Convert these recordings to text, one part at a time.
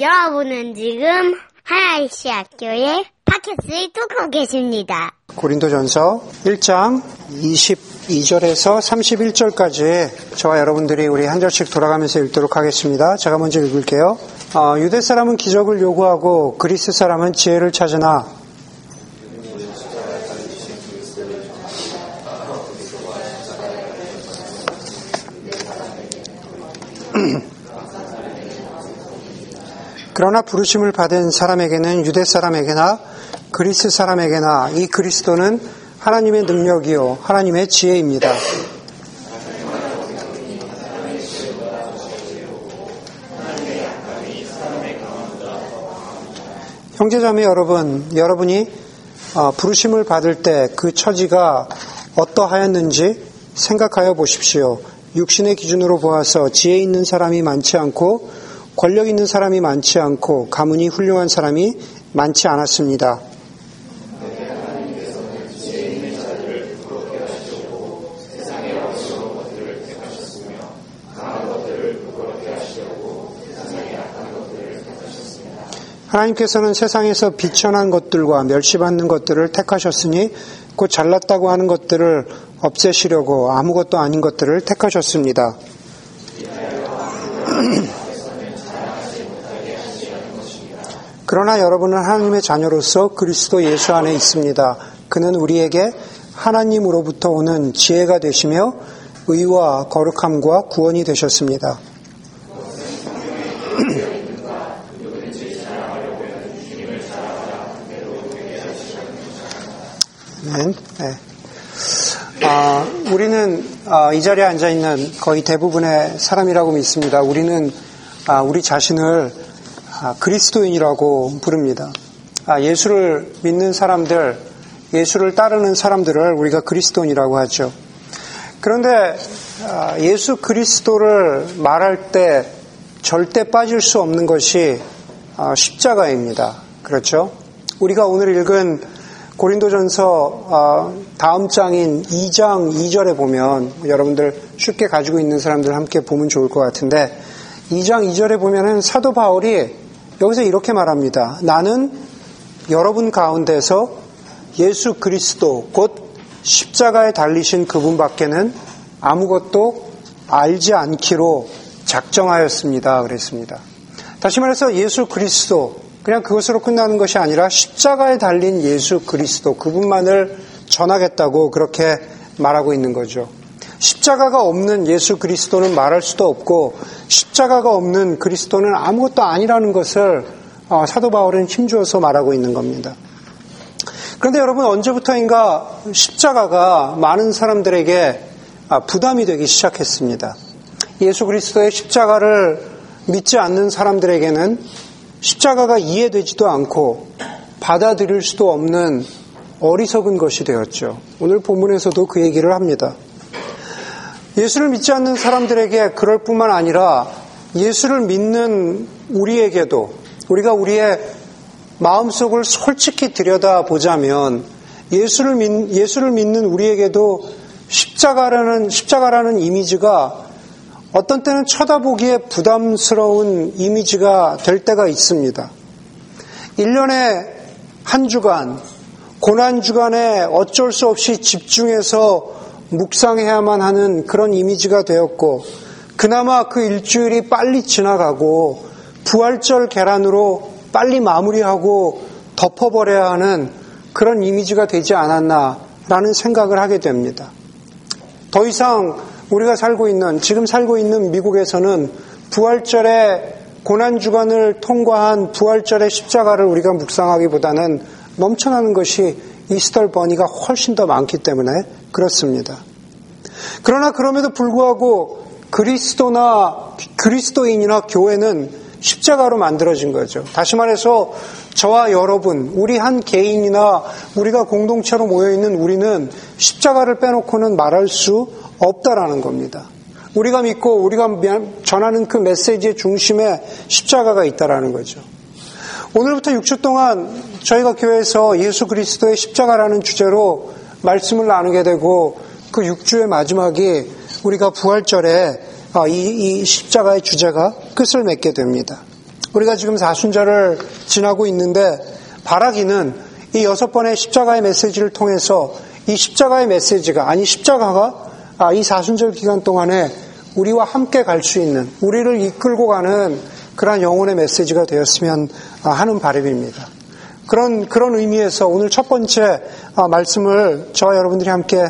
여러분은 지금 하나이시 학교의 팟캐스트를 뚫고 계십니다. 고린도전서 1장 22절에서 31절까지 저와 여러분들이 우리 한 절씩 돌아가면서 읽도록 하겠습니다. 제가 먼저 읽을게요. 어, 유대 사람은 기적을 요구하고 그리스 사람은 지혜를 찾으나 그러나 부르심을 받은 사람에게는 유대 사람에게나 그리스 사람에게나 이 그리스도는 하나님의 능력이요 하나님의 지혜입니다. 형제자매 여러분, 여러분이 어, 부르심을 받을 때 그 처지가 어떠하였는지 생각하여 보십시오. 육신의 기준으로 보아서 지혜 있는 사람이 많지 않고 권력 있는 사람이 많지 않고 가문이 훌륭한 사람이 많지 않았습니다. 하나님께서는 세상에서 비천한 것들과 멸시받는 것들을 택하셨으니 곧 잘났다고 하는 것들을 없애시려고 아무것도 아닌 것들을 택하셨습니다. 그러나 여러분은 하나님의 자녀로서 그리스도 예수 안에 있습니다. 그는 우리에게 하나님으로부터 오는 지혜가 되시며 의와 거룩함과 구원이 되셨습니다. 네. 아, 우리는 아, 이 자리에 앉아 있는 거의 대부분의 사람이라고 믿습니다. 우리는 아, 우리 자신을 아, 그리스도인이라고 부릅니다. 아, 예수를 믿는 사람들, 예수를 따르는 사람들을 우리가 그리스도인이라고 하죠. 그런데 아, 예수 그리스도를 말할 때 절대 빠질 수 없는 것이 아, 십자가입니다. 그렇죠? 우리가 오늘 읽은 고린도전서 아, 다음 장인 2장 2절에 보면 여러분들 쉽게 가지고 있는 사람들 함께 보면 좋을 것 같은데 2장 2절에 보면은 사도 바울이 여기서 이렇게 말합니다. 나는 여러분 가운데서 예수 그리스도 곧 십자가에 달리신 그분밖에는 아무것도 알지 않기로 작정하였습니다. 그랬습니다. 다시 말해서 예수 그리스도 그냥 그것으로 끝나는 것이 아니라 십자가에 달린 예수 그리스도 그분만을 전하겠다고 그렇게 말하고 있는 거죠. 십자가가 없는 예수 그리스도는 말할 수도 없고 십자가가 없는 그리스도는 아무것도 아니라는 것을 어, 사도 바울은 힘주어서 말하고 있는 겁니다. 그런데 여러분 언제부터인가 십자가가 많은 사람들에게 아, 부담이 되기 시작했습니다. 예수 그리스도의 십자가를 믿지 않는 사람들에게는 십자가가 이해되지도 않고 받아들일 수도 없는 어리석은 것이 되었죠. 오늘 본문에서도 그 얘기를 합니다. 예수를 믿지 않는 사람들에게 그럴 뿐만 아니라 예수를 믿는 우리에게도 우리가 우리의 마음속을 솔직히 들여다보자면 예수를, 믿, 예수를 믿는 우리에게도 십자가라는, 십자가라는 이미지가 어떤 때는 쳐다보기에 부담스러운 이미지가 될 때가 있습니다. 1년에 한 주간, 고난 주간에 어쩔 수 없이 집중해서 묵상해야만 하는 그런 이미지가 되었고, 그나마 그 일주일이 빨리 지나가고, 부활절 계란으로 빨리 마무리하고 덮어버려야 하는 그런 이미지가 되지 않았나라는 생각을 하게 됩니다. 더 이상 우리가 살고 있는, 지금 살고 있는 미국에서는 부활절의 고난주간을 통과한 부활절의 십자가를 우리가 묵상하기보다는 넘쳐나는 것이 이스터 버니가 훨씬 더 많기 때문에 그렇습니다. 그러나 그럼에도 불구하고 그리스도나 그리스도인이나 교회는 십자가로 만들어진 거죠. 다시 말해서 저와 여러분, 우리 한 개인이나 우리가 공동체로 모여 있는 우리는 십자가를 빼놓고는 말할 수 없다라는 겁니다. 우리가 믿고 우리가 전하는 그 메시지의 중심에 십자가가 있다라는 거죠. 오늘부터 6주 동안 저희가 교회에서 예수 그리스도의 십자가라는 주제로 말씀을 나누게 되고 그 6주의 마지막이 우리가 부활절에 이, 이 십자가의 주제가 끝을 맺게 됩니다. 우리가 지금 사순절을 지나고 있는데 바라기는 이 여섯 번의 십자가의 메시지를 통해서 이 십자가의 메시지가 아니 십자가가 아, 이 사순절 기간 동안에 우리와 함께 갈 수 있는 우리를 이끌고 가는 그러한 영혼의 메시지가 되었으면 아, 하는 바람입니다. 그런 그런 의미에서 오늘 첫 번째 아, 말씀을 저와 여러분들이 함께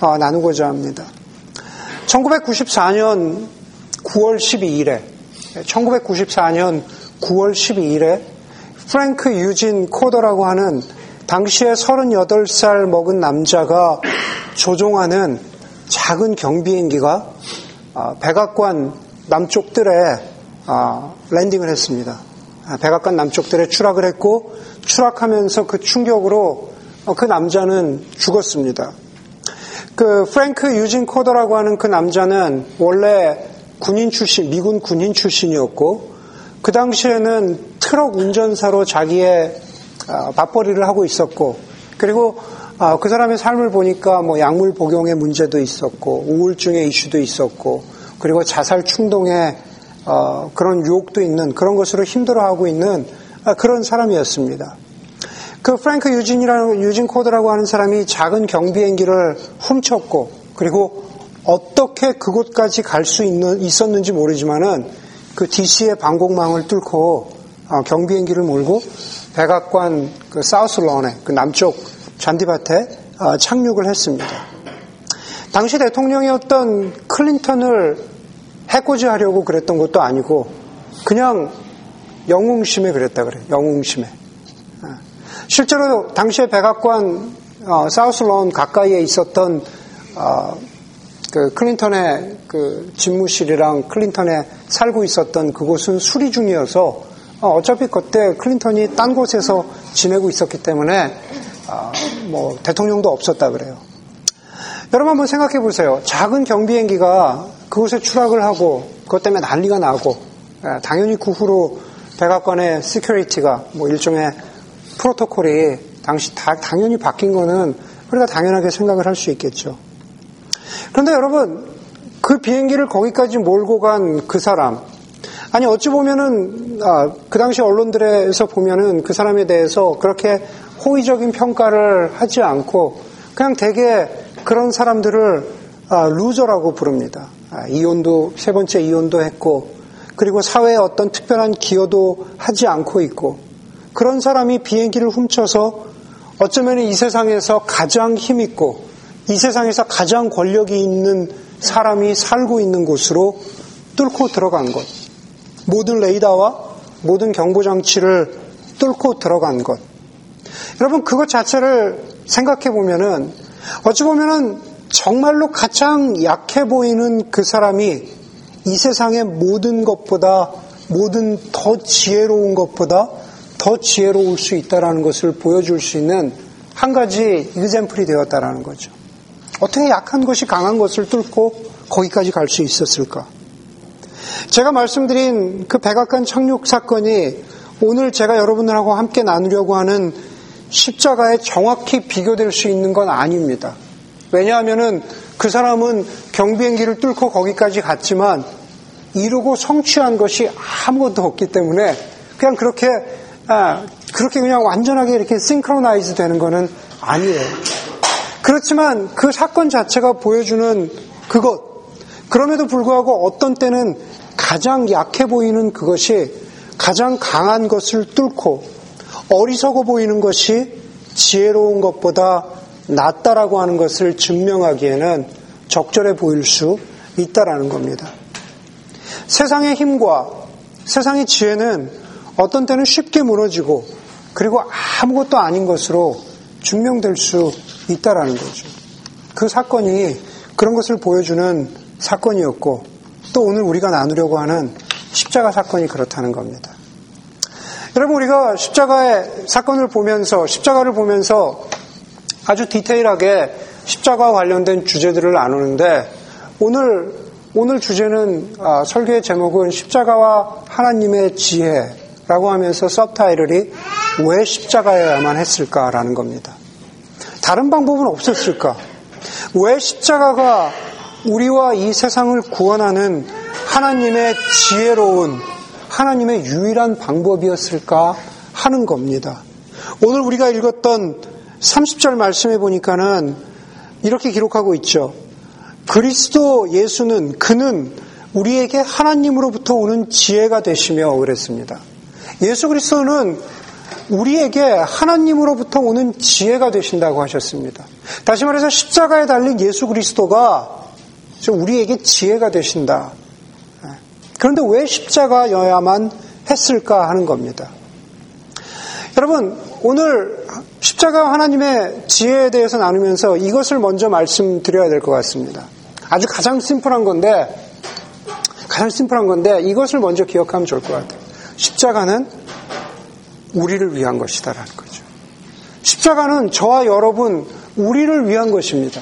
나누고자 합니다. 1994년 9월 12일에 1994년 9월 12일에 프랭크 유진 코더라고 하는 당시에 38살 먹은 남자가 조종하는 작은 경비행기가 아, 백악관 남쪽들에 아, 랜딩을 했습니다. 아, 백악관 남쪽들에 추락을 했고 추락하면서 그 충격으로 어, 그 남자는 죽었습니다. 그 프랭크 유진 코더라고 하는 그 남자는 원래 군인 출신, 미군 군인 출신이었고 그 당시에는 트럭 운전사로 자기의 밥벌이를 하고 있었고 그리고 아, 그 사람의 삶을 보니까 뭐 약물 복용의 문제도 있었고 우울증의 이슈도 있었고 그리고 자살 충동의 어, 그런 유혹도 있는 그런 것으로 힘들어하고 있는 아, 그런 사람이었습니다. 그 프랭크 유진이라는 유진 코드라고 하는 사람이 작은 경비행기를 훔쳤고 그리고 어떻게 그곳까지 갈 수 있었는지 모르지만은 그 DC의 방공망을 뚫고 어, 경비행기를 몰고 백악관 그 South Lawn에 그 남쪽 잔디밭에 어, 착륙을 했습니다. 당시 대통령이었던 클린턴을 해코지 하려고 그랬던 것도 아니고 그냥 영웅심에 그랬다 그래. 영웅심에. 어. 실제로 당시에 백악관 어, 사우스런 가까이에 있었던 어, 그 클린턴의 그 집무실이랑 클린턴에 살고 있었던 그곳은 수리 중이어서 어, 어차피 그때 클린턴이 딴 곳에서 지내고 있었기 때문에 아, 뭐 대통령도 없었다 그래요. 여러분 한번 생각해 보세요. 작은 경비행기가 그곳에 추락을 하고 그것 때문에 난리가 나고 예, 당연히 그 후로 백악관의 security가 뭐 일종의 프로토콜이 당시 다, 당연히 바뀐 거는 우리가 당연하게 생각을 할 수 있겠죠. 그런데 여러분 그 비행기를 거기까지 몰고 간 그 사람 아니 어찌 보면은 아, 그 당시 언론들에서 보면은 그 사람에 대해서 그렇게 호의적인 평가를 하지 않고 그냥 대개 그런 사람들을 아, loser라고 부릅니다. 아, 이혼도 세 번째 이혼도 했고 그리고 사회에 어떤 특별한 기여도 하지 않고 있고 그런 사람이 비행기를 훔쳐서 어쩌면 이 세상에서 가장 힘있고 이 세상에서 가장 권력이 있는 사람이 살고 있는 곳으로 뚫고 들어간 것. 모든 레이더와 모든 경보장치를 뚫고 들어간 것. 여러분 그것 자체를 생각해 보면은 어찌 보면은 정말로 가장 약해 보이는 그 사람이 이 세상의 모든 것보다 모든 더 지혜로운 것보다 더 지혜로울 수 있다라는 것을 보여줄 수 있는 한 가지 이그젠플이 되었다라는 거죠. 어떻게 약한 것이 강한 것을 뚫고 거기까지 갈 수 있었을까? 제가 말씀드린 그 백악관 착륙 사건이 오늘 제가 여러분들하고 함께 나누려고 하는 십자가에 정확히 비교될 수 있는 건 아닙니다. 왜냐하면은 그 사람은 경비행기를 뚫고 거기까지 갔지만 이루고 성취한 것이 아무것도 없기 때문에 그냥 그렇게 아, 그렇게 그냥 완전하게 이렇게 싱크로나이즈 되는 거는 아니에요. 그렇지만 그 사건 자체가 보여주는 그것 그럼에도 불구하고 어떤 때는 가장 약해 보이는 그것이 가장 강한 것을 뚫고 어리석어 보이는 것이 지혜로운 것보다 낫다라고 하는 것을 증명하기에는 적절해 보일 수 있다라는 겁니다. 세상의 힘과 세상의 지혜는 어떤 때는 쉽게 무너지고 그리고 아무것도 아닌 것으로 증명될 수 있다라는 거죠. 그 사건이 그런 것을 보여주는 사건이었고 또 오늘 우리가 나누려고 하는 십자가 사건이 그렇다는 겁니다. 여러분 우리가 십자가의 사건을 보면서 십자가를 보면서 아주 디테일하게 십자가와 관련된 주제들을 나누는데 오늘 오늘 주제는 아, 설교의 제목은 십자가와 하나님의 지혜라고 하면서 서브타이틀이 왜 십자가여야만 했을까라는 겁니다. 다른 방법은 없었을까? 왜 십자가가 우리와 이 세상을 구원하는 하나님의 지혜로운 하나님의 유일한 방법이었을까 하는 겁니다. 오늘 우리가 읽었던 30절 말씀에 보니까는 이렇게 기록하고 있죠. 그리스도 예수는 그는 우리에게 하나님으로부터 오는 지혜가 되시며 그랬습니다. 예수 그리스도는 우리에게 하나님으로부터 오는 지혜가 되신다고 하셨습니다. 다시 말해서 십자가에 달린 예수 그리스도가 우리에게 지혜가 되신다. 그런데 왜 십자가여야만 했을까 하는 겁니다. 여러분, 오늘 십자가 하나님의 지혜에 대해서 나누면서 이것을 먼저 말씀드려야 될 것 같습니다. 아주 가장 심플한 건데, 가장 심플한 건데, 이것을 먼저 기억하면 좋을 것 같아요. 십자가는 우리를 위한 것이다라는 거죠. 십자가는 저와 여러분, 우리를 위한 것입니다.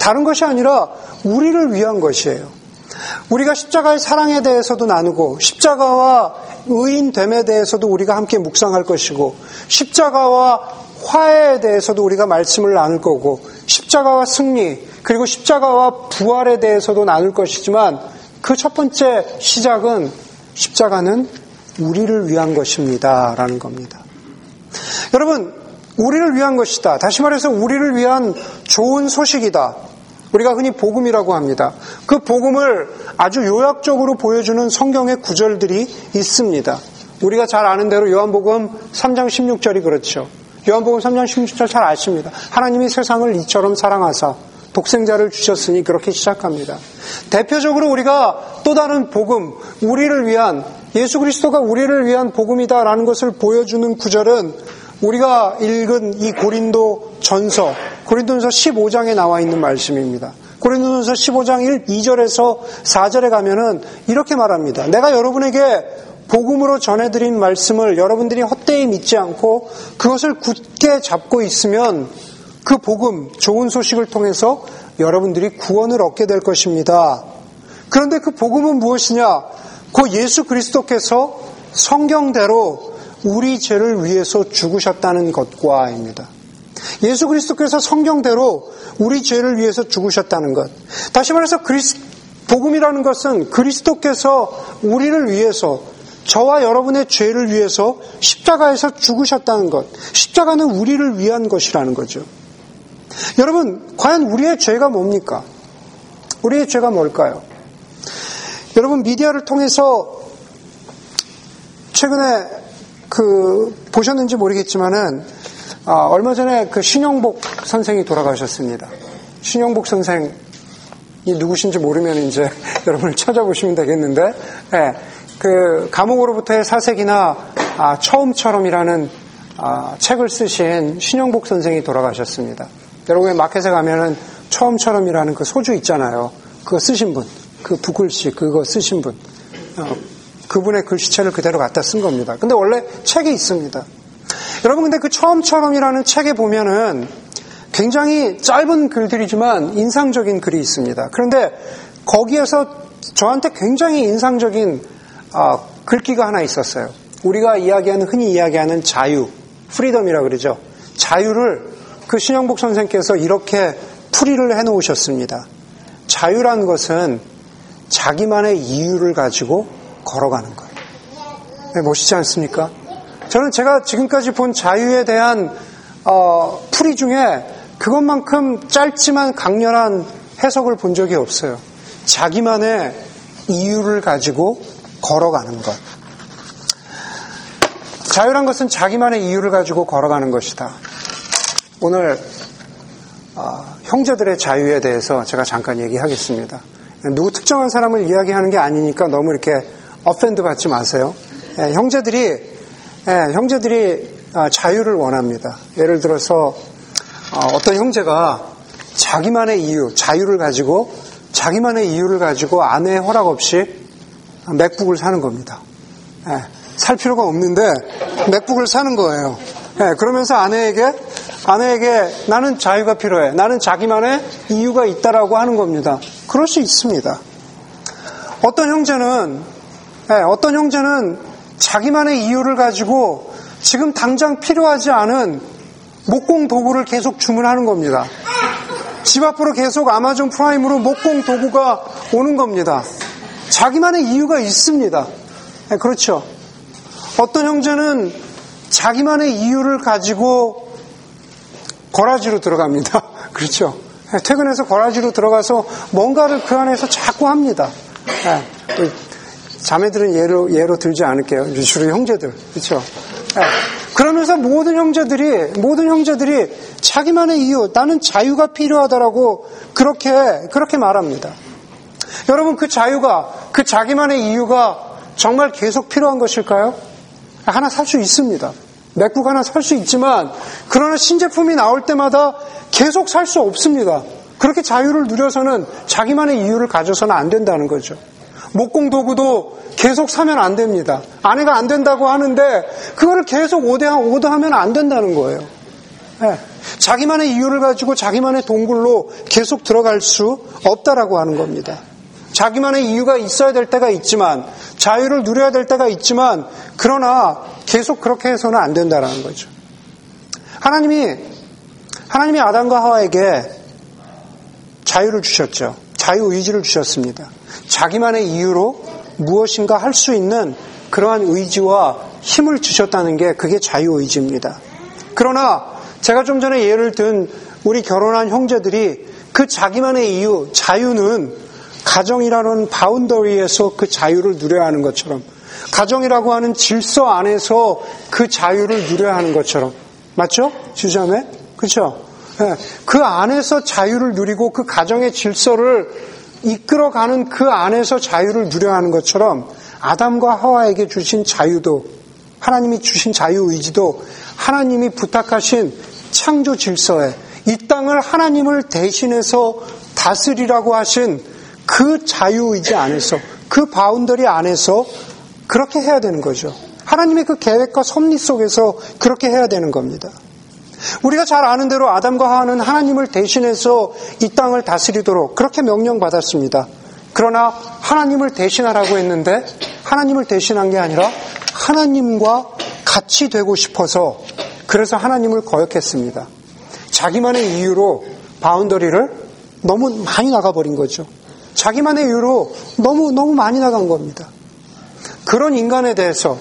다른 것이 아니라 우리를 위한 것이에요. 우리가 십자가의 사랑에 대해서도 나누고 십자가와 의인됨에 대해서도 우리가 함께 묵상할 것이고 십자가와 화해에 대해서도 우리가 말씀을 나눌 거고 십자가와 승리 그리고 십자가와 부활에 대해서도 나눌 것이지만 그 첫 번째 시작은 십자가는 우리를 위한 것입니다. 라는 겁니다. 여러분, 우리를 위한 것이다. 다시 말해서 우리를 위한 좋은 소식이다. 우리가 흔히 복음이라고 합니다. 그 복음을 아주 요약적으로 보여주는 성경의 구절들이 있습니다. 우리가 잘 아는 대로 요한복음 3장 16절이 그렇죠. 요한복음 3장 16절 잘 아십니다. 하나님이 세상을 이처럼 사랑하사 독생자를 주셨으니 그렇게 시작합니다. 대표적으로 우리가 또 다른 복음, 우리를 위한 예수 그리스도가 우리를 위한 복음이다라는 것을 보여주는 구절은 우리가 읽은 이 고린도 전서, 고린도전서 15장에 나와 있는 말씀입니다. 고린도전서 15장 1, 2절에서 4절에 가면은 이렇게 말합니다. 내가 여러분에게 복음으로 전해드린 말씀을 여러분들이 헛되이 믿지 않고 그것을 굳게 잡고 있으면 그 복음, 좋은 소식을 통해서 여러분들이 구원을 얻게 될 것입니다. 그런데 그 복음은 무엇이냐? 그 예수 그리스도께서 성경대로 우리 죄를 위해서 죽으셨다는 것과입니다. 예수 그리스도께서 성경대로 우리 죄를 위해서 죽으셨다는 것. 다시 말해서 그리스, 복음이라는 것은 그리스도께서 우리를 위해서 저와 여러분의 죄를 위해서 십자가에서 죽으셨다는 것. 십자가는 우리를 위한 것이라는 거죠. 여러분, 과연 우리의 죄가 뭡니까? 우리의 죄가 뭘까요? 여러분, 미디어를 통해서 최근에 그, 보셨는지 모르겠지만은, 아, 얼마 전에 그 신영복 선생이 돌아가셨습니다. 신영복 선생이 누구신지 모르면 이제 여러분을 찾아보시면 되겠는데, 네, 그 감옥으로부터의 사색이나 아, 처음처럼이라는 아, 책을 쓰신 신영복 선생이 돌아가셨습니다. 여러분의 마켓에 가면은 처음처럼이라는 그 소주 있잖아요. 그거 쓰신 분, 그 붓글씨 그거 쓰신 분, 어, 그분의 글씨체를 그대로 갖다 쓴 겁니다. 근데 원래 책이 있습니다. 여러분 근데 그 처음처럼이라는 책에 보면은 굉장히 짧은 글들이지만 인상적인 글이 있습니다. 그런데 거기에서 저한테 굉장히 인상적인 아, 글귀가 하나 있었어요. 우리가 이야기하는 흔히 이야기하는 자유, 프리덤이라 고 그러죠. 자유를 그 신영복 선생께서 이렇게 풀이를 해 놓으셨습니다. 자유란 것은 자기만의 이유를 가지고 걸어가는 거예요. 네, 멋있지 않습니까? 저는 제가 지금까지 본 자유에 대한 어, 풀이 중에 그것만큼 짧지만 강렬한 해석을 본 적이 없어요. 자기만의 이유를 가지고 걸어가는 것. 자유란 것은 자기만의 이유를 가지고 걸어가는 것이다. 오늘 어, 형제들의 자유에 대해서 제가 잠깐 얘기하겠습니다. 누구 특정한 사람을 이야기하는 게 아니니까 너무 이렇게 어펜드 받지 마세요. 예, 형제들이 예, 형제들이 아, 자유를 원합니다. 예를 들어서 어, 떤 형제가 자기만의 이유, 자유를 가지고 자기만의 이유를 가지고 아내의 허락 없이 맥북을 사는 겁니다. 예, 살 필요가 없는데 맥북을 사는 거예요. 예, 그러면서 아내에게 아내에게 나는 자유가 필요해. 나는 자기만의 이유가 있다라고 하는 겁니다. 그럴 수 있습니다. 어떤 형제는 예, 어떤 형제는 자기만의 이유를 가지고 지금 당장 필요하지 않은 목공 도구를 계속 주문하는 겁니다. 집 앞으로 계속 아마존 프라임으로 목공 도구가 오는 겁니다. 자기만의 이유가 있습니다. 네, 그렇죠. 어떤 형제는 자기만의 이유를 가지고 garage로 들어갑니다. 그렇죠. 네, 퇴근해서 거라지로 들어가서 뭔가를 그 안에서 자꾸 합니다. 네, 자매들은 예로, 예로 들지 않을게요. 주로 형제들. 그렇죠. 그러면서 모든 형제들이, 모든 형제들이 자기만의 이유, 나는 자유가 필요하다라고 그렇게, 그렇게 말합니다. 여러분, 그 자유가, 그 자기만의 이유가 정말 계속 필요한 것일까요? 하나 살 수 있습니다. 맥북 하나 살 수 있지만, 그러나 신제품이 나올 때마다 계속 살 수 없습니다. 그렇게 자유를 누려서는 자기만의 이유를 가져서는 안 된다는 거죠. 목공 도구도 계속 사면 안 됩니다. 아내가 안 된다고 하는데 그거를 계속 오더하면 안 된다는 거예요. 네. 자기만의 이유를 가지고 자기만의 동굴로 계속 들어갈 수 없다라고 하는 겁니다. 자기만의 이유가 있어야 될 때가 있지만 자유를 누려야 될 때가 있지만 그러나 계속 그렇게 해서는 안 된다라는 거죠. 하나님이 하나님이 아담과 하와에게 자유를 주셨죠. 자유 의지를 주셨습니다. 자기만의 이유로 무엇인가 할 수 있는 그러한 의지와 힘을 주셨다는 게 그게 자유 의지입니다. 그러나 제가 좀 전에 예를 든 우리 결혼한 형제들이 그 자기만의 이유, 자유는 가정이라는 바운더리에서 그 자유를 누려야 하는 것처럼 가정이라고 하는 질서 안에서 그 자유를 누려야 하는 것처럼 맞죠? 주자매? 그렇죠? 네. 그 안에서 자유를 누리고 그 가정의 질서를 이끌어가는 그 안에서 자유를 누려야 하는 것처럼 아담과 하와에게 주신 자유도 하나님이 주신 자유 의지도 하나님이 부탁하신 창조 질서에 이 땅을 하나님을 대신해서 다스리라고 하신 그 자유의지 안에서 그 boundary 안에서 그렇게 해야 되는 거죠. 하나님의 그 계획과 섭리 속에서 그렇게 해야 되는 겁니다. 우리가 잘 아는 대로 아담과 하와는 하나님을 대신해서 이 땅을 다스리도록 그렇게 명령받았습니다. 그러나 하나님을 대신하라고 했는데 하나님을 대신한 게 아니라 하나님과 같이 되고 싶어서 그래서 하나님을 거역했습니다. 자기만의 이유로 boundary를 너무 많이 나가버린 거죠. 자기만의 이유로 너무, 너무 많이 나간 겁니다. 그런 인간에 대해서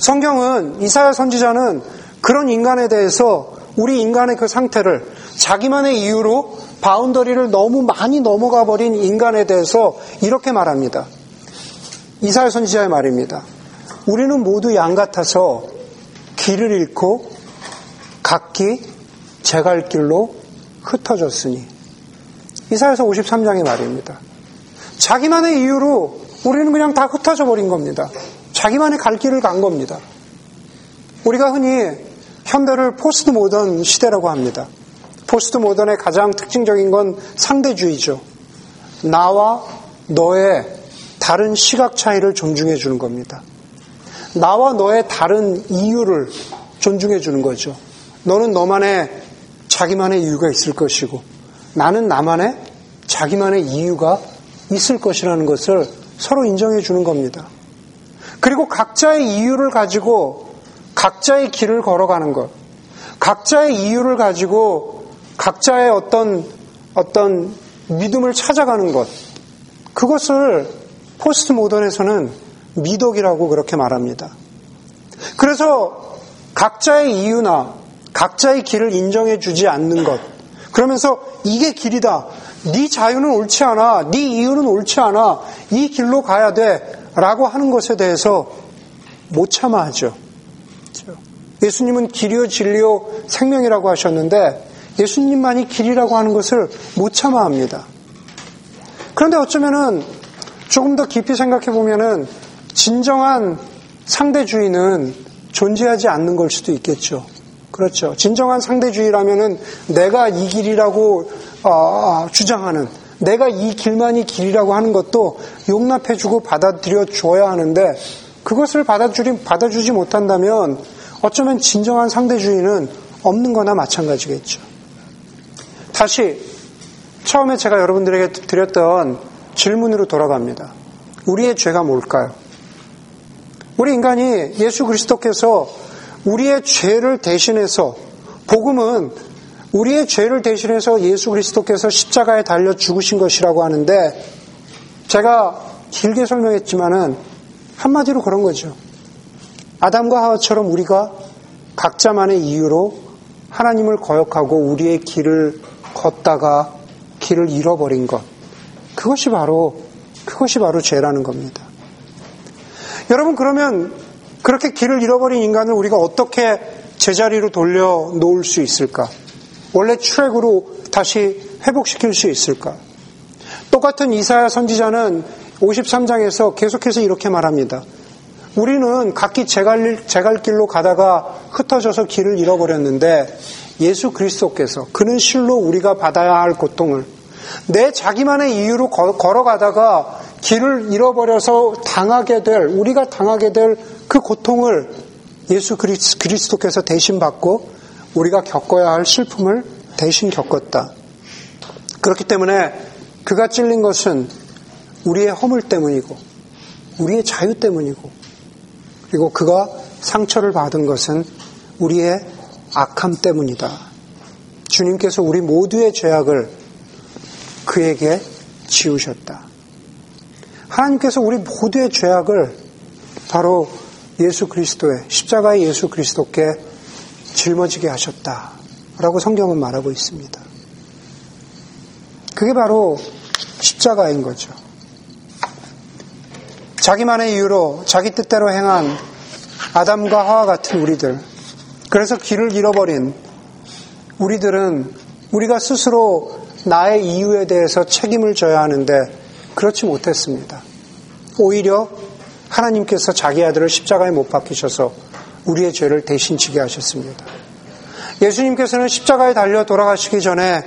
성경은 이사야 선지자는 그런 인간에 대해서 우리 인간의 그 상태를 자기만의 이유로 boundary를 너무 많이 넘어가 버린 인간에 대해서 이렇게 말합니다. 이사야 선지자의 말입니다. 우리는 모두 양 같아서 길을 잃고 각기 제갈 길로 흩어졌으니 이사야서 53장의 말입니다. 자기만의 이유로 우리는 그냥 다 흩어져 버린 겁니다. 자기만의 갈 길을 간 겁니다. 우리가 흔히 현대를 포스트 모던 시대라고 합니다. 포스트 모던의 가장 특징적인 건 상대주의죠. 나와 너의 다른 시각 차이를 존중해 주는 겁니다. 나와 너의 다른 이유를 존중해 주는 거죠. 너는 너만의 자기만의 이유가 있을 것이고 나는 나만의 자기만의 이유가 있을 것이라는 것을 서로 인정해 주는 겁니다. 그리고 각자의 이유를 가지고 각자의 길을 걸어가는 것, 각자의 이유를 가지고 각자의 어떤 어떤 믿음을 찾아가는 것, 그것을 포스트 모던에서는 미덕이라고 그렇게 말합니다. 그래서 각자의 이유나 각자의 길을 인정해 주지 않는 것, 그러면서 이게 길이다. 네 자유는 옳지 않아. 네 이유는 옳지 않아. 이 길로 가야 돼. 라고 하는 것에 대해서 못 참아 하죠. 예수님은 길이요 진리요 생명이라고 하셨는데 예수님만이 길이라고 하는 것을 못 참아 합니다. 그런데 어쩌면은 조금 더 깊이 생각해 보면은 진정한 상대주의는 존재하지 않는 걸 수도 있겠죠. 그렇죠. 진정한 상대주의라면은 내가 이 길이라고 어, 주장하는 내가 이 길만이 길이라고 하는 것도 용납해주고 받아들여 줘야 하는데 그것을 받아주지, 받아주지 못한다면 어쩌면 진정한 상대주의는 없는 거나 마찬가지겠죠. 다시 처음에 제가 여러분들에게 드렸던 질문으로 돌아갑니다. 우리의 죄가 뭘까요? 우리 인간이 예수 그리스도께서 우리의 죄를 대신해서 복음은 우리의 죄를 대신해서 예수 그리스도께서 십자가에 달려 죽으신 것이라고 하는데 제가 길게 설명했지만은 한마디로 그런 거죠. 아담과 하와처럼 우리가 각자만의 이유로 하나님을 거역하고 우리의 길을 걷다가 길을 잃어버린 것. 그것이 바로, 그것이 바로 죄라는 겁니다. 여러분, 그러면 그렇게 길을 잃어버린 인간을 우리가 어떻게 제자리로 돌려 놓을 수 있을까? 원래 트랙으로 다시 회복시킬 수 있을까? 똑같은 이사야 선지자는 53장에서 계속해서 이렇게 말합니다. 우리는 각기 제갈, 제갈 길로 가다가 흩어져서 길을 잃어버렸는데 예수 그리스도께서 그는 실로 우리가 받아야 할 고통을 내 자기만의 이유로 걸어가다가 길을 잃어버려서 당하게 될 우리가 당하게 될 그 고통을 예수 그리스도께서 대신 받고 우리가 겪어야 할 슬픔을 대신 겪었다. 그렇기 때문에 그가 찔린 것은 우리의 허물 때문이고 우리의 자유 때문이고 그리고 그가 상처를 받은 것은 우리의 악함 때문이다. 주님께서 우리 모두의 죄악을 그에게 지우셨다. 하나님께서 우리 모두의 죄악을 바로 예수 그리스도의 십자가의 예수 그리스도께 짊어지게 하셨다. 라고 성경은 말하고 있습니다. 그게 바로 십자가인 거죠. 자기만의 이유로 자기 뜻대로 행한 아담과 하와 같은 우리들. 그래서 길을 잃어버린 우리들은 우리가 스스로 나의 이유에 대해서 책임을 져야 하는데 그렇지 못했습니다. 오히려 하나님께서 자기 아들을 십자가에 못 박히셔서 우리의 죄를 대신 지게 하셨습니다. 예수님께서는 십자가에 달려 돌아가시기 전에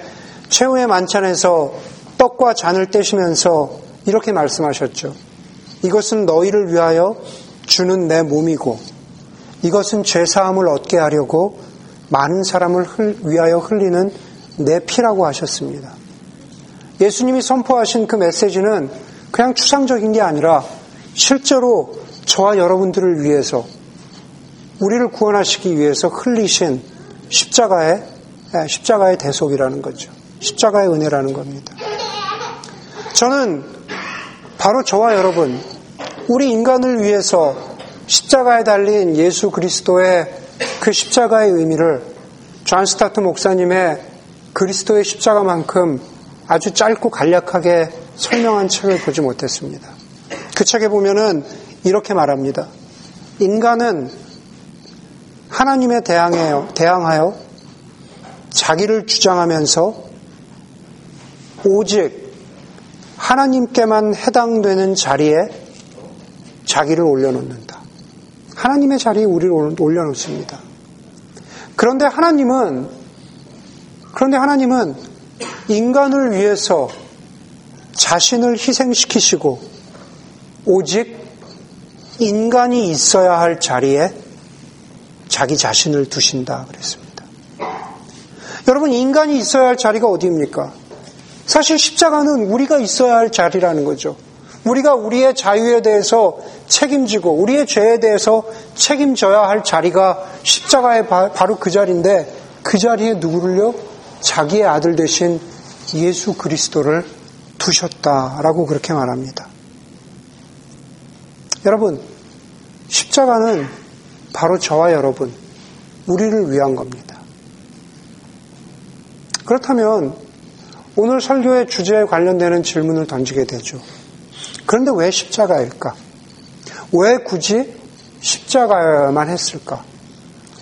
최후의 만찬에서 떡과 잔을 떼시면서 이렇게 말씀하셨죠. 이것은 너희를 위하여 주는 내 몸이고 이것은 죄 사함을 얻게 하려고 많은 사람을 위하여 흘리는 내 피라고 하셨습니다. 예수님이 선포하신 그 메시지는 그냥 추상적인 게 아니라 실제로 저와 여러분들을 위해서 우리를 구원하시기 위해서 흘리신 십자가의 십자가의 대속이라는 거죠. 십자가의 은혜라는 겁니다. 저는 바로 저와 여러분 우리 인간을 위해서 십자가에 달린 예수 그리스도의 그 십자가의 의미를 존 스토트 목사님의 그리스도의 십자가만큼 아주 짧고 간략하게 설명한 책을 보지 못했습니다. 그 책에 보면은 이렇게 말합니다. 인간은 하나님에 대항하여, 대항하여 자기를 주장하면서 오직 하나님께만 해당되는 자리에 자기를 올려놓는다. 하나님의 자리에 우리를 올려놓습니다. 그런데 하나님은, 그런데 하나님은 인간을 위해서 자신을 희생시키시고 오직 인간이 있어야 할 자리에 자기 자신을 두신다 그랬습니다. 여러분, 인간이 있어야 할 자리가 어디입니까? 사실 십자가는 우리가 있어야 할 자리라는 거죠. 우리가 우리의 자유에 대해서 책임지고 우리의 죄에 대해서 책임져야 할 자리가 십자가의 바로 그 자리인데 그 자리에 누구를요? 자기의 아들 대신 예수 그리스도를 두셨다라고 그렇게 말합니다. 여러분, 십자가는 바로 저와 여러분, 우리를 위한 겁니다. 그렇다면 오늘 설교의 주제에 관련되는 질문을 던지게 되죠. 그런데 왜 십자가일까? 왜 굳이 십자가만 했을까?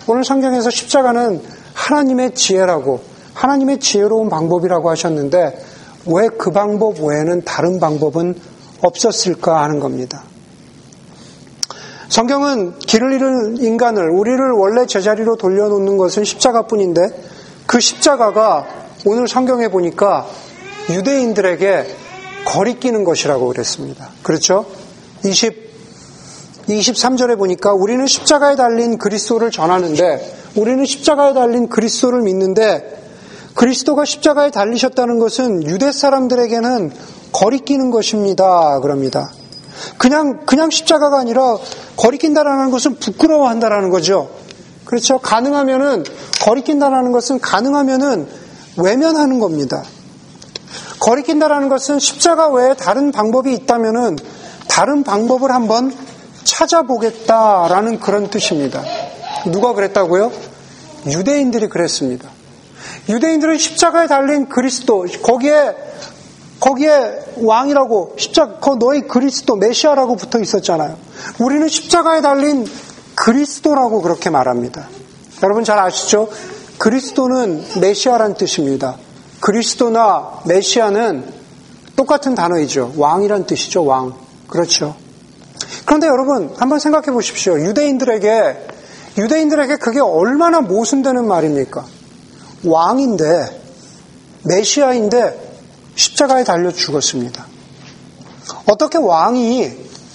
오늘 성경에서 십자가는 하나님의 지혜라고, 하나님의 지혜로운 방법이라고 하셨는데, 왜 그 방법 외에는 다른 방법은 없었을까 하는 겁니다. 성경은 길을 잃은 인간을, 우리를 원래 제자리로 돌려놓는 것은 십자가뿐인데, 그 십자가가 오늘 성경에 보니까 유대인들에게 거리끼는 것이라고 그랬습니다. 그렇죠? 20, 23절에 보니까 우리는 십자가에 달린 그리스도를 전하는데 우리는 십자가에 달린 그리스도를 믿는데 그리스도가 십자가에 달리셨다는 것은 유대 사람들에게는 거리끼는 것입니다. 그럽니다. 그냥 그냥 십자가가 아니라 거리낀다라는 것은 부끄러워한다라는 거죠. 그렇죠? 가능하면은 거리낀다라는 것은 가능하면은 외면하는 겁니다. 거리낀다라는 것은 십자가 외에 다른 방법이 있다면은 다른 방법을 한번 찾아보겠다라는 그런 뜻입니다. 누가 그랬다고요? 유대인들이 그랬습니다. 유대인들은 십자가에 달린 그리스도, 거기에, 거기에 왕이라고, 십자가, 너희 그리스도, 메시아라고 붙어 있었잖아요. 우리는 십자가에 달린 그리스도라고 그렇게 말합니다. 여러분 잘 아시죠? 그리스도는 메시아란 뜻입니다. 그리스도나 메시아는 똑같은 단어이죠. 왕이란 뜻이죠, 왕. 그렇죠. 그런데 여러분, 한번 생각해 보십시오. 유대인들에게, 유대인들에게 그게 얼마나 모순되는 말입니까? 왕인데, 메시아인데, 십자가에 달려 죽었습니다. 어떻게 왕이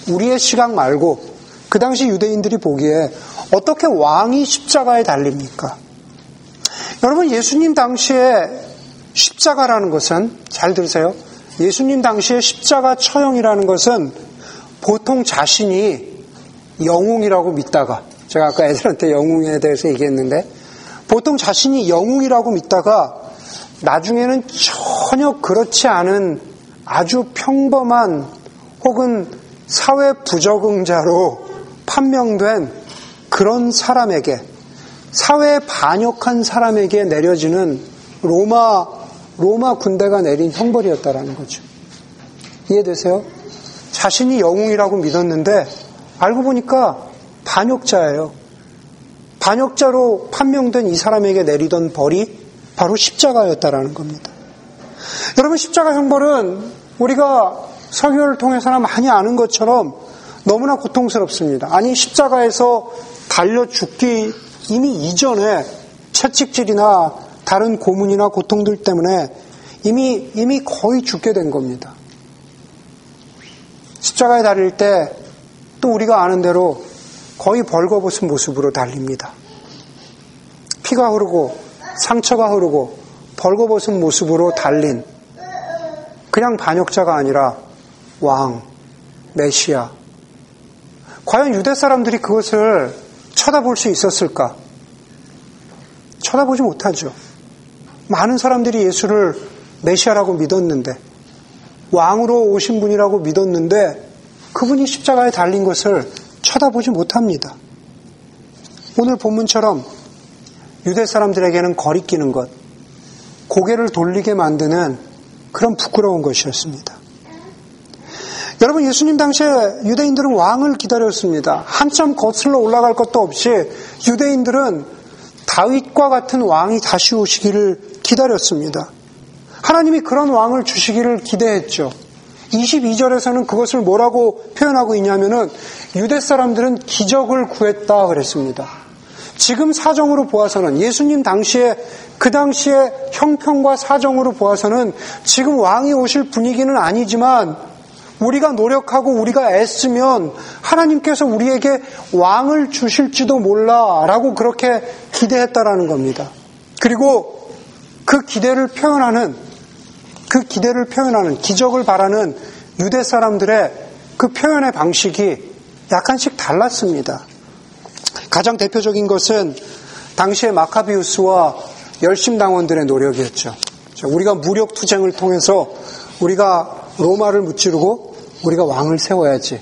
우리의 시각 말고, 그 당시 유대인들이 보기에 어떻게 왕이 십자가에 달립니까? 여러분, 예수님 당시에 십자가라는 것은, 잘 들으세요. 예수님 당시에 십자가 처형이라는 것은 보통 자신이 영웅이라고 믿다가, 제가 아까 애들한테 영웅에 대해서 얘기했는데, 보통 자신이 영웅이라고 믿다가 나중에는 전혀 그렇지 않은 아주 평범한 혹은 사회 부적응자로 판명된 그런 사람에게 사회에 반역한 사람에게 내려지는 로마 로마 군대가 내린 형벌이었다라는 거죠. 이해되세요? 자신이 영웅이라고 믿었는데 알고 보니까 반역자예요. 반역자로 판명된 이 사람에게 내리던 벌이 바로 십자가였다라는 겁니다. 여러분 십자가 형벌은 우리가 설교를 통해서나 많이 아는 것처럼 너무나 고통스럽습니다. 아니 십자가에서 달려 죽기 이미 이전에 채찍질이나 다른 고문이나 고통들 때문에 이미 이미 거의 죽게 된 겁니다. 십자가에 달릴 때 또 우리가 아는 대로 거의 벌거벗은 모습으로 달립니다. 피가 흐르고 상처가 흐르고 벌거벗은 모습으로 달린 그냥 반역자가 아니라 왕, 메시아. 과연 유대 사람들이 그것을 쳐다볼 수 있었을까? 쳐다보지 못하죠. 많은 사람들이 예수를 메시아라고 믿었는데, 왕으로 오신 분이라고 믿었는데, 그분이 십자가에 달린 것을 쳐다보지 못합니다. 오늘 본문처럼 유대 사람들에게는 거리끼는 것, 고개를 돌리게 만드는 그런 부끄러운 것이었습니다. 여러분 예수님 당시에 유대인들은 왕을 기다렸습니다. 한참 거슬러 올라갈 것도 없이 유대인들은 다윗과 같은 왕이 다시 오시기를 기다렸습니다. 하나님이 그런 왕을 주시기를 기대했죠. 22절에서는 그것을 뭐라고 표현하고 있냐면은 유대 사람들은 기적을 구했다 그랬습니다. 지금 사정으로 보아서는 예수님 당시에 그 당시에 형평과 사정으로 보아서는 지금 왕이 오실 분위기는 아니지만 우리가 노력하고 우리가 애쓰면 하나님께서 우리에게 왕을 주실지도 몰라라고 그렇게 기대했다라는 겁니다. 그리고 그 기대를 표현하는 그 기대를 표현하는 기적을 바라는 유대 사람들의 그 표현의 방식이 약간씩 달랐습니다. 가장 대표적인 것은 당시의 마카비우스와 열심당원들의 노력이었죠. 우리가 무력 투쟁을 통해서 우리가 로마를 무찌르고 우리가 왕을 세워야지.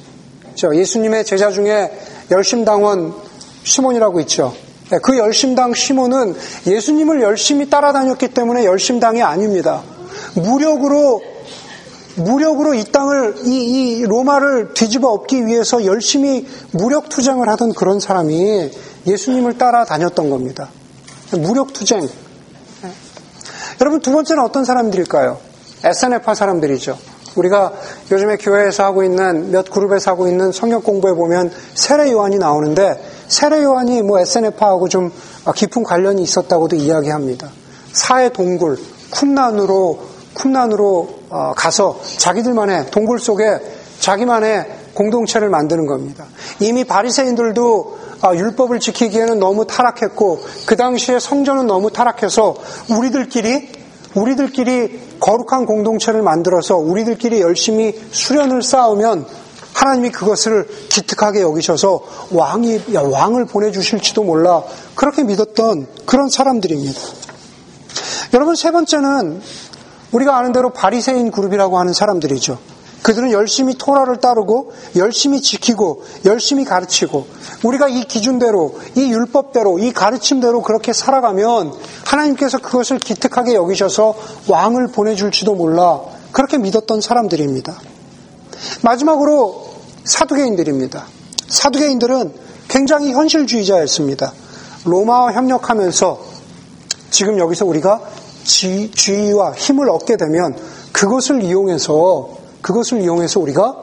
예수님의 제자 중에 열심당원 시몬이라고 있죠. 네, 그 열심당 시몬은 예수님을 열심히 따라다녔기 때문에 열심당이 아닙니다. 무력으로 무력으로 이 땅을 이, 이 로마를 뒤집어 엎기 위해서 열심히 무력 투쟁을 하던 그런 사람이 예수님을 따라다녔던 겁니다. 무력 투쟁. 네. 여러분 두 번째는 어떤 사람들일까요? SNF파 사람들이죠. 우리가 요즘에 교회에서 하고 있는 몇 그룹에서 하고 있는 성경 공부에 보면 세례 요한이 나오는데 세례 요한이 뭐 SNF하고 좀 깊은 관련이 있었다고도 이야기합니다. 사회 동굴, 쿰난으로 쿰난으로 어, 가서 자기들만의 동굴 속에 자기만의 공동체를 만드는 겁니다. 이미 바리새인들도 어, 율법을 지키기에는 너무 타락했고 그 당시에 성전은 너무 타락해서 우리들끼리 우리들끼리 거룩한 공동체를 만들어서 우리들끼리 열심히 수련을 쌓으면 하나님이 그것을 기특하게 여기셔서 왕이 야, 왕을 보내 주실지도 몰라 그렇게 믿었던 그런 사람들입니다. 여러분 세 번째는 우리가 아는 대로 바리새인 그룹이라고 하는 사람들이죠. 그들은 열심히 토라를 따르고 열심히 지키고 열심히 가르치고 우리가 이 기준대로 이 율법대로 이 가르침대로 그렇게 살아가면 하나님께서 그것을 기특하게 여기셔서 왕을 보내줄지도 몰라 그렇게 믿었던 사람들입니다. 마지막으로 사두개인들입니다. 사두개인들은 굉장히 현실주의자였습니다. 로마와 협력하면서 지금 여기서 우리가 지, 주의와 힘을 얻게 되면 그것을 이용해서 그것을 이용해서 우리가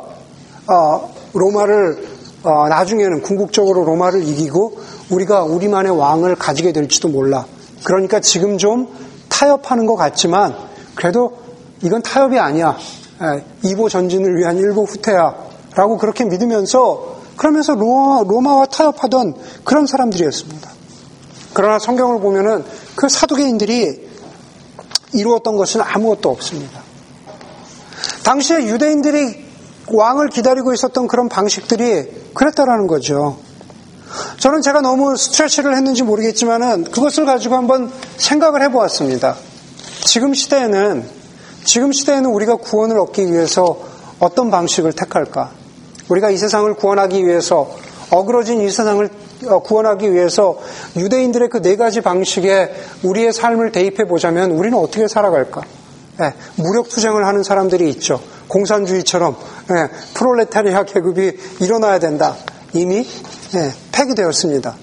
아, 로마를 아, 나중에는 궁극적으로 로마를 이기고 우리가 우리만의 왕을 가지게 될지도 몰라. 그러니까 지금 좀 타협하는 것 같지만 그래도 이건 타협이 아니야. 예, 이보 전진을 위한 일보 후퇴야라고 그렇게 믿으면서 그러면서 로마, 로마 와 타협하던 그런 사람들이었습니다. 그러나 성경을 보면은 그 사두개인들이 이루었던 것은 아무것도 없습니다. 당시에 유대인들이 왕을 기다리고 있었던 그런 방식들이 그랬다라는 거죠. 저는 제가 너무 스트레치를 했는지 모르겠지만은 그것을 가지고 한번 생각을 해보았습니다. 지금 시대에는 지금 시대에는 우리가 구원을 얻기 위해서 어떤 방식을 택할까? 우리가 이 세상을 구원하기 위해서 어그러진 이 세상을 어, 구원하기 위해서 유대인들의 그 네 가지 방식에 우리의 삶을 대입해 보자면 우리는 어떻게 살아갈까? 예, 무력 투쟁을 하는 사람들이 있죠. 공산주의처럼 예, 프롤레타리아 계급이 일어나야 된다. 이미 예, 폐기되었습니다.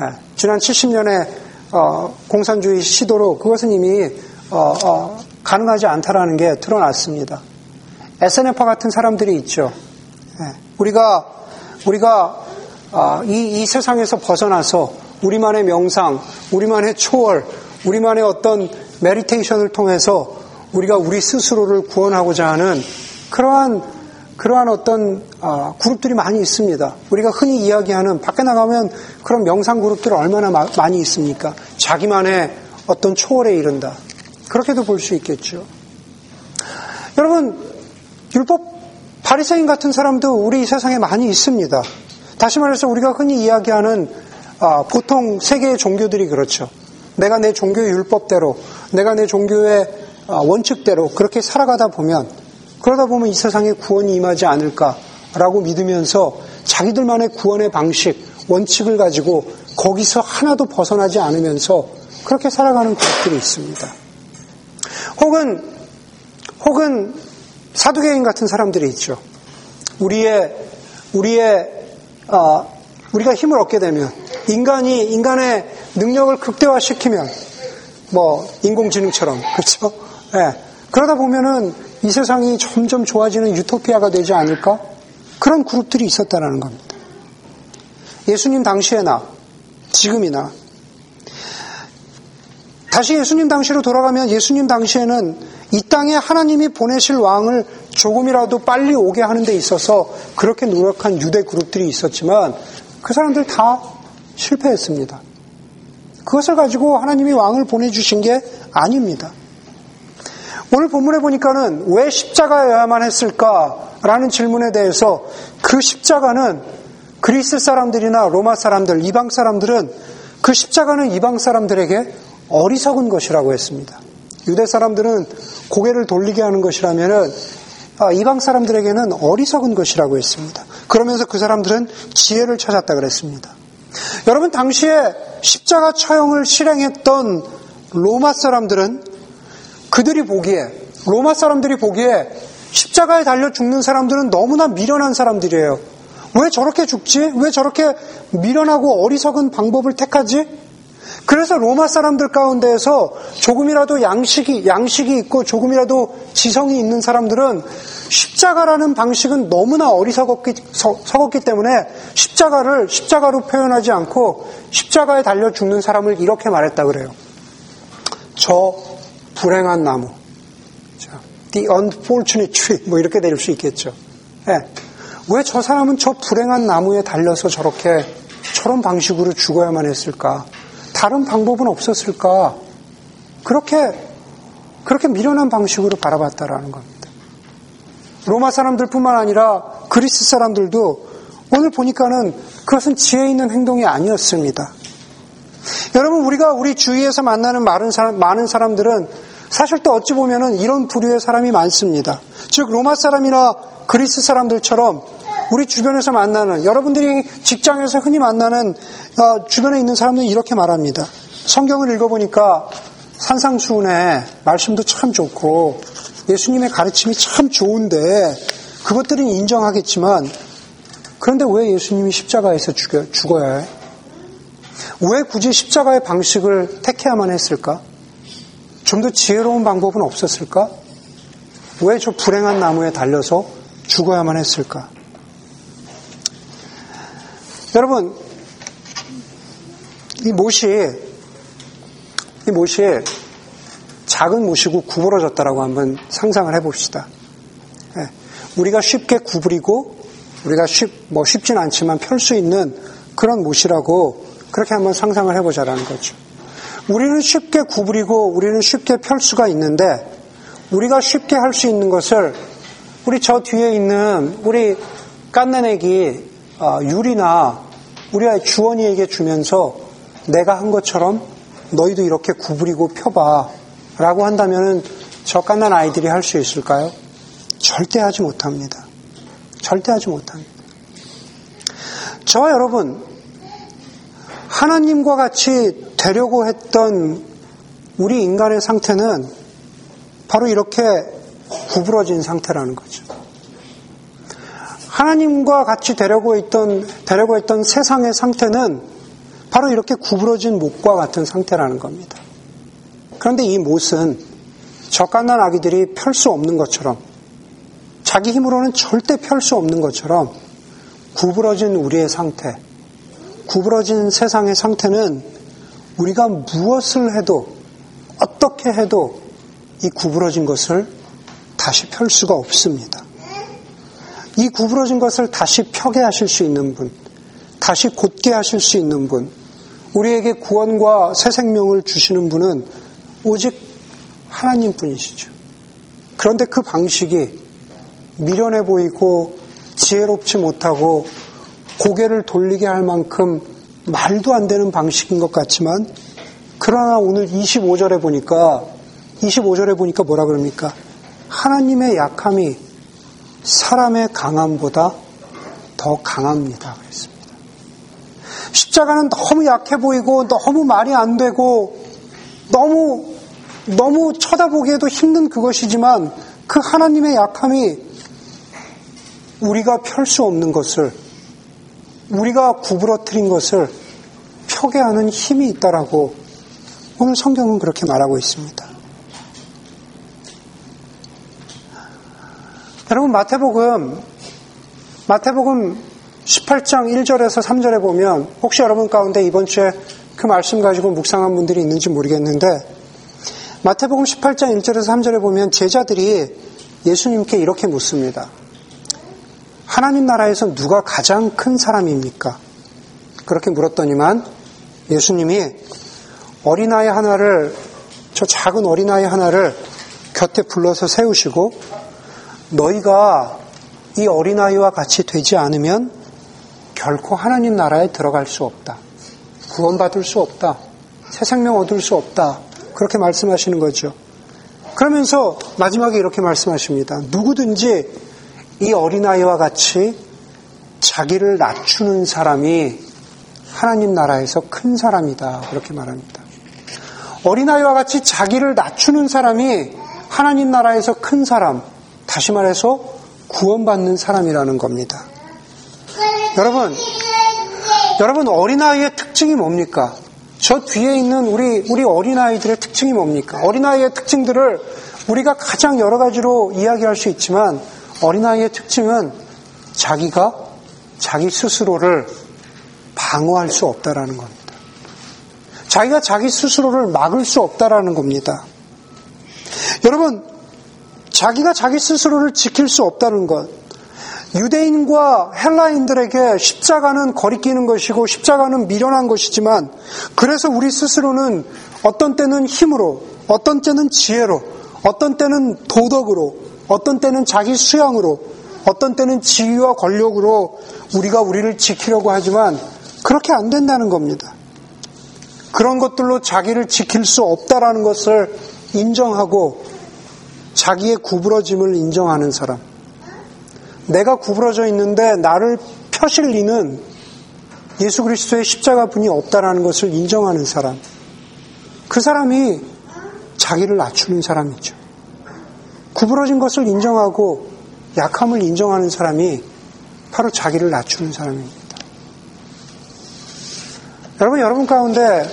예, 지난 70년의 어, 공산주의 시도로 그것은 이미 어, 어, 가능하지 않다라는 게 드러났습니다. SNF와 같은 사람들이 있죠. 예, 우리가 우리가 아, 이, 이 세상에서 벗어나서 우리만의 명상, 우리만의 초월, 우리만의 어떤 메디테이션을 통해서 우리가 우리 스스로를 구원하고자 하는 그러한 그러한 어떤 아, 그룹들이 많이 있습니다. 우리가 흔히 이야기하는 밖에 나가면 그런 명상 그룹들 얼마나 마, 많이 있습니까? 자기만의 어떤 초월에 이른다. 그렇게도 볼 수 있겠죠. 여러분 율법 바리새인 같은 사람도 우리 세상에 많이 있습니다. 다시 말해서 우리가 흔히 이야기하는 아, 보통 세계의 종교들이 그렇죠. 내가 내 종교의 율법대로, 내가 내 종교의 아, 원칙대로 그렇게 살아가다 보면 그러다 보면 이 세상에 구원이 임하지 않을까라고 믿으면서 자기들만의 구원의 방식, 원칙을 가지고 거기서 하나도 벗어나지 않으면서 그렇게 살아가는 것들이 있습니다. 혹은 혹은 사두개인 같은 사람들이 있죠. 우리의 우리의 어, 우리가 힘을 얻게 되면 인간이 인간의 능력을 극대화시키면 뭐 인공지능처럼 그렇죠? 네. 그러다 보면은 이 세상이 점점 좋아지는 유토피아가 되지 않을까? 그런 그룹들이 있었다라는 겁니다. 예수님 당시에나 지금이나 다시 예수님 당시로 돌아가면 예수님 당시에는 이 땅에 하나님이 보내실 왕을 조금이라도 빨리 오게 하는 데 있어서 그렇게 노력한 유대 그룹들이 있었지만 그 사람들 다 실패했습니다. 그것을 가지고 하나님이 왕을 보내주신 게 아닙니다. 오늘 본문에 보니까는 왜 십자가여야만 했을까라는 질문에 대해서 그 십자가는 그리스 사람들이나 로마 사람들, 이방 사람들은 그 십자가는 이방 사람들에게 어리석은 것이라고 했습니다. 유대 사람들은 고개를 돌리게 하는 것이라면은 아, 이방 사람들에게는 어리석은 것이라고 했습니다. 그러면서 그 사람들은 지혜를 찾았다 그랬습니다. 여러분 당시에 십자가 처형을 실행했던 로마 사람들은 그들이 보기에 로마 사람들이 보기에 십자가에 달려 죽는 사람들은 너무나 미련한 사람들이에요. 왜 저렇게 죽지? 왜 저렇게 미련하고 어리석은 방법을 택하지? 그래서 로마 사람들 가운데에서 조금이라도 양식이, 양식이 있고 조금이라도 지성이 있는 사람들은 십자가라는 방식은 너무나 어리석었기 석었기 때문에 십자가를 십자가로 표현하지 않고 십자가에 달려 죽는 사람을 이렇게 말했다 그래요. 저 불행한 나무. The unfortunate tree. 뭐 이렇게 내릴 수 있겠죠. 네. 왜저 사람은 저 불행한 나무에 달려서 저렇게 저런 방식으로 죽어야만 했을까? 다른 방법은 없었을까? 그렇게, 그렇게 미련한 방식으로 바라봤다라는 겁니다. 로마 사람들 뿐만 아니라 그리스 사람들도 오늘 보니까는 그것은 지혜 있는 행동이 아니었습니다. 여러분, 우리가 우리 주위에서 만나는 많은 사람, 많은 사람들은 사실 또 어찌 보면은 이런 부류의 사람이 많습니다. 즉 로마 사람이나 그리스 사람들처럼 우리 주변에서 만나는 여러분들이 직장에서 흔히 만나는 어, 주변에 있는 사람들이 이렇게 말합니다. 성경을 읽어보니까 산상수훈의 말씀도 참 좋고 예수님의 가르침이 참 좋은데 그것들은 인정하겠지만 그런데 왜 예수님이 십자가에서 죽여, 죽어야 해? 왜 굳이 십자가의 방식을 택해야만 했을까? 좀 더 지혜로운 방법은 없었을까? 왜 저 불행한 나무에 달려서 죽어야만 했을까? 여러분, 이 못이, 이 못이 작은 못이고 구부러졌다라고 한번 상상을 해봅시다. 예, 우리가 쉽게 구부리고 우리가 쉽, 뭐 쉽진 않지만 펼 수 있는 그런 못이라고 그렇게 한번 상상을 해보자라는 거죠. 우리는 쉽게 구부리고 우리는 쉽게 펼 수가 있는데 우리가 쉽게 할 수 있는 것을 우리 저 뒤에 있는 우리 깐난애기 어, 유리나 우리 주원이에게 주면서 내가 한 것처럼 너희도 이렇게 구부리고 펴봐 라고 한다면 저 깐난 아이들이 할 수 있을까요? 절대 하지 못합니다. 절대 하지 못합니다. 저와 여러분, 하나님과 같이 되려고 했던 우리 인간의 상태는 바로 이렇게 구부러진 상태라는 거죠. 하나님과 같이 되려고 했던, 되려고 했던 세상의 상태는 바로 이렇게 구부러진 목과 같은 상태라는 겁니다. 그런데 이 못은 저갓난 아기들이 펼 수 없는 것처럼 자기 힘으로는 절대 펼 수 없는 것처럼 구부러진 우리의 상태, 구부러진 세상의 상태는 우리가 무엇을 해도 어떻게 해도 이 구부러진 것을 다시 펼 수가 없습니다. 이 구부러진 것을 다시 펴게 하실 수 있는 분, 다시 곧게 하실 수 있는 분, 우리에게 구원과 새 생명을 주시는 분은 오직 하나님 뿐이시죠. 그런데 그 방식이 미련해 보이고 지혜롭지 못하고 고개를 돌리게 할 만큼 말도 안 되는 방식인 것 같지만 그러나 오늘 25절에 보니까 25절에 보니까 뭐라 그럽니까? 하나님의 약함이 사람의 강함보다 더 강합니다. 그랬습니다. 십자가는 너무 약해 보이고 너무 말이 안 되고 너무 너무 쳐다보기에도 힘든 그것이지만 그 하나님의 약함이 우리가 펼 수 없는 것을 우리가 구부러뜨린 것을 펴게 하는 힘이 있다라고 오늘 성경은 그렇게 말하고 있습니다. 여러분 마태복음 마태복음 18장 1절에서 3절에 보면 혹시 여러분 가운데 이번 주에 그 말씀 가지고 묵상한 분들이 있는지 모르겠는데 마태복음 18장 1절에서 3절에 보면 제자들이 예수님께 이렇게 묻습니다. 하나님 나라에서 누가 가장 큰 사람입니까? 그렇게 물었더니만 예수님이 어린아이 하나를, 저 작은 어린아이 하나를 곁에 불러서 세우시고 너희가 이 어린아이와 같이 되지 않으면 결코 하나님 나라에 들어갈 수 없다. 구원받을 수 없다. 새 생명 얻을 수 없다. 그렇게 말씀하시는 거죠. 그러면서 마지막에 이렇게 말씀하십니다. 누구든지 이 어린아이와 같이 자기를 낮추는 사람이 하나님 나라에서 큰 사람이다. 그렇게 말합니다. 어린아이와 같이 자기를 낮추는 사람이 하나님 나라에서 큰 사람, 다시 말해서 구원받는 사람이라는 겁니다. 여러분, 여러분 어린아이의 특징이 뭡니까? 저 뒤에 있는 우리 우리 어린아이들의 특징이 뭡니까? 어린아이의 특징들을 우리가 가장 여러 가지로 이야기할 수 있지만 어린아이의 특징은 자기가 자기 스스로를 방어할 수 없다라는 겁니다. 자기가 자기 스스로를 막을 수 없다라는 겁니다. 여러분, 자기가 자기 스스로를 지킬 수 없다는 것. 유대인과 헬라인들에게 십자가는 거리끼는 것이고 십자가는 미련한 것이지만 그래서 우리 스스로는 어떤 때는 힘으로, 어떤 때는 지혜로, 어떤 때는 도덕으로, 어떤 때는 자기 수양으로, 어떤 때는 지위와 권력으로 우리가 우리를 지키려고 하지만 그렇게 안 된다는 겁니다. 그런 것들로 자기를 지킬 수 없다라는 것을 인정하고 자기의 구부러짐을 인정하는 사람. 내가 구부러져 있는데 나를 펴실 리는 예수 그리스도의 십자가 분이 없다라는 것을 인정하는 사람. 그 사람이 자기를 낮추는 사람이죠. 구부러진 것을 인정하고 약함을 인정하는 사람이 바로 자기를 낮추는 사람입니다. 여러분, 여러분 가운데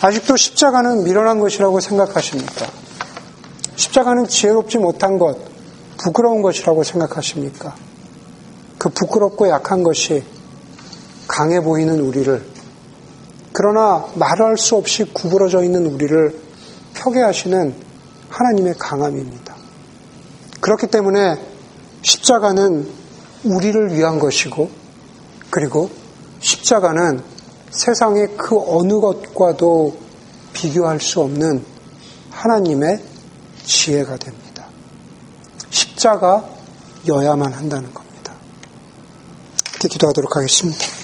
아직도 십자가는 미련한 것이라고 생각하십니까? 십자가는 지혜롭지 못한 것, 부끄러운 것이라고 생각하십니까? 그 부끄럽고 약한 것이 강해 보이는 우리를, 그러나 말할 수 없이 구부러져 있는 우리를 펴게 하시는 하나님의 강함입니다. 그렇기 때문에 십자가는 우리를 위한 것이고, 그리고 십자가는 세상의 그 어느 것과도 비교할 수 없는 하나님의 지혜가 됩니다. 십자가여야만 한다는 겁니다. 이렇게 기도하도록 하겠습니다.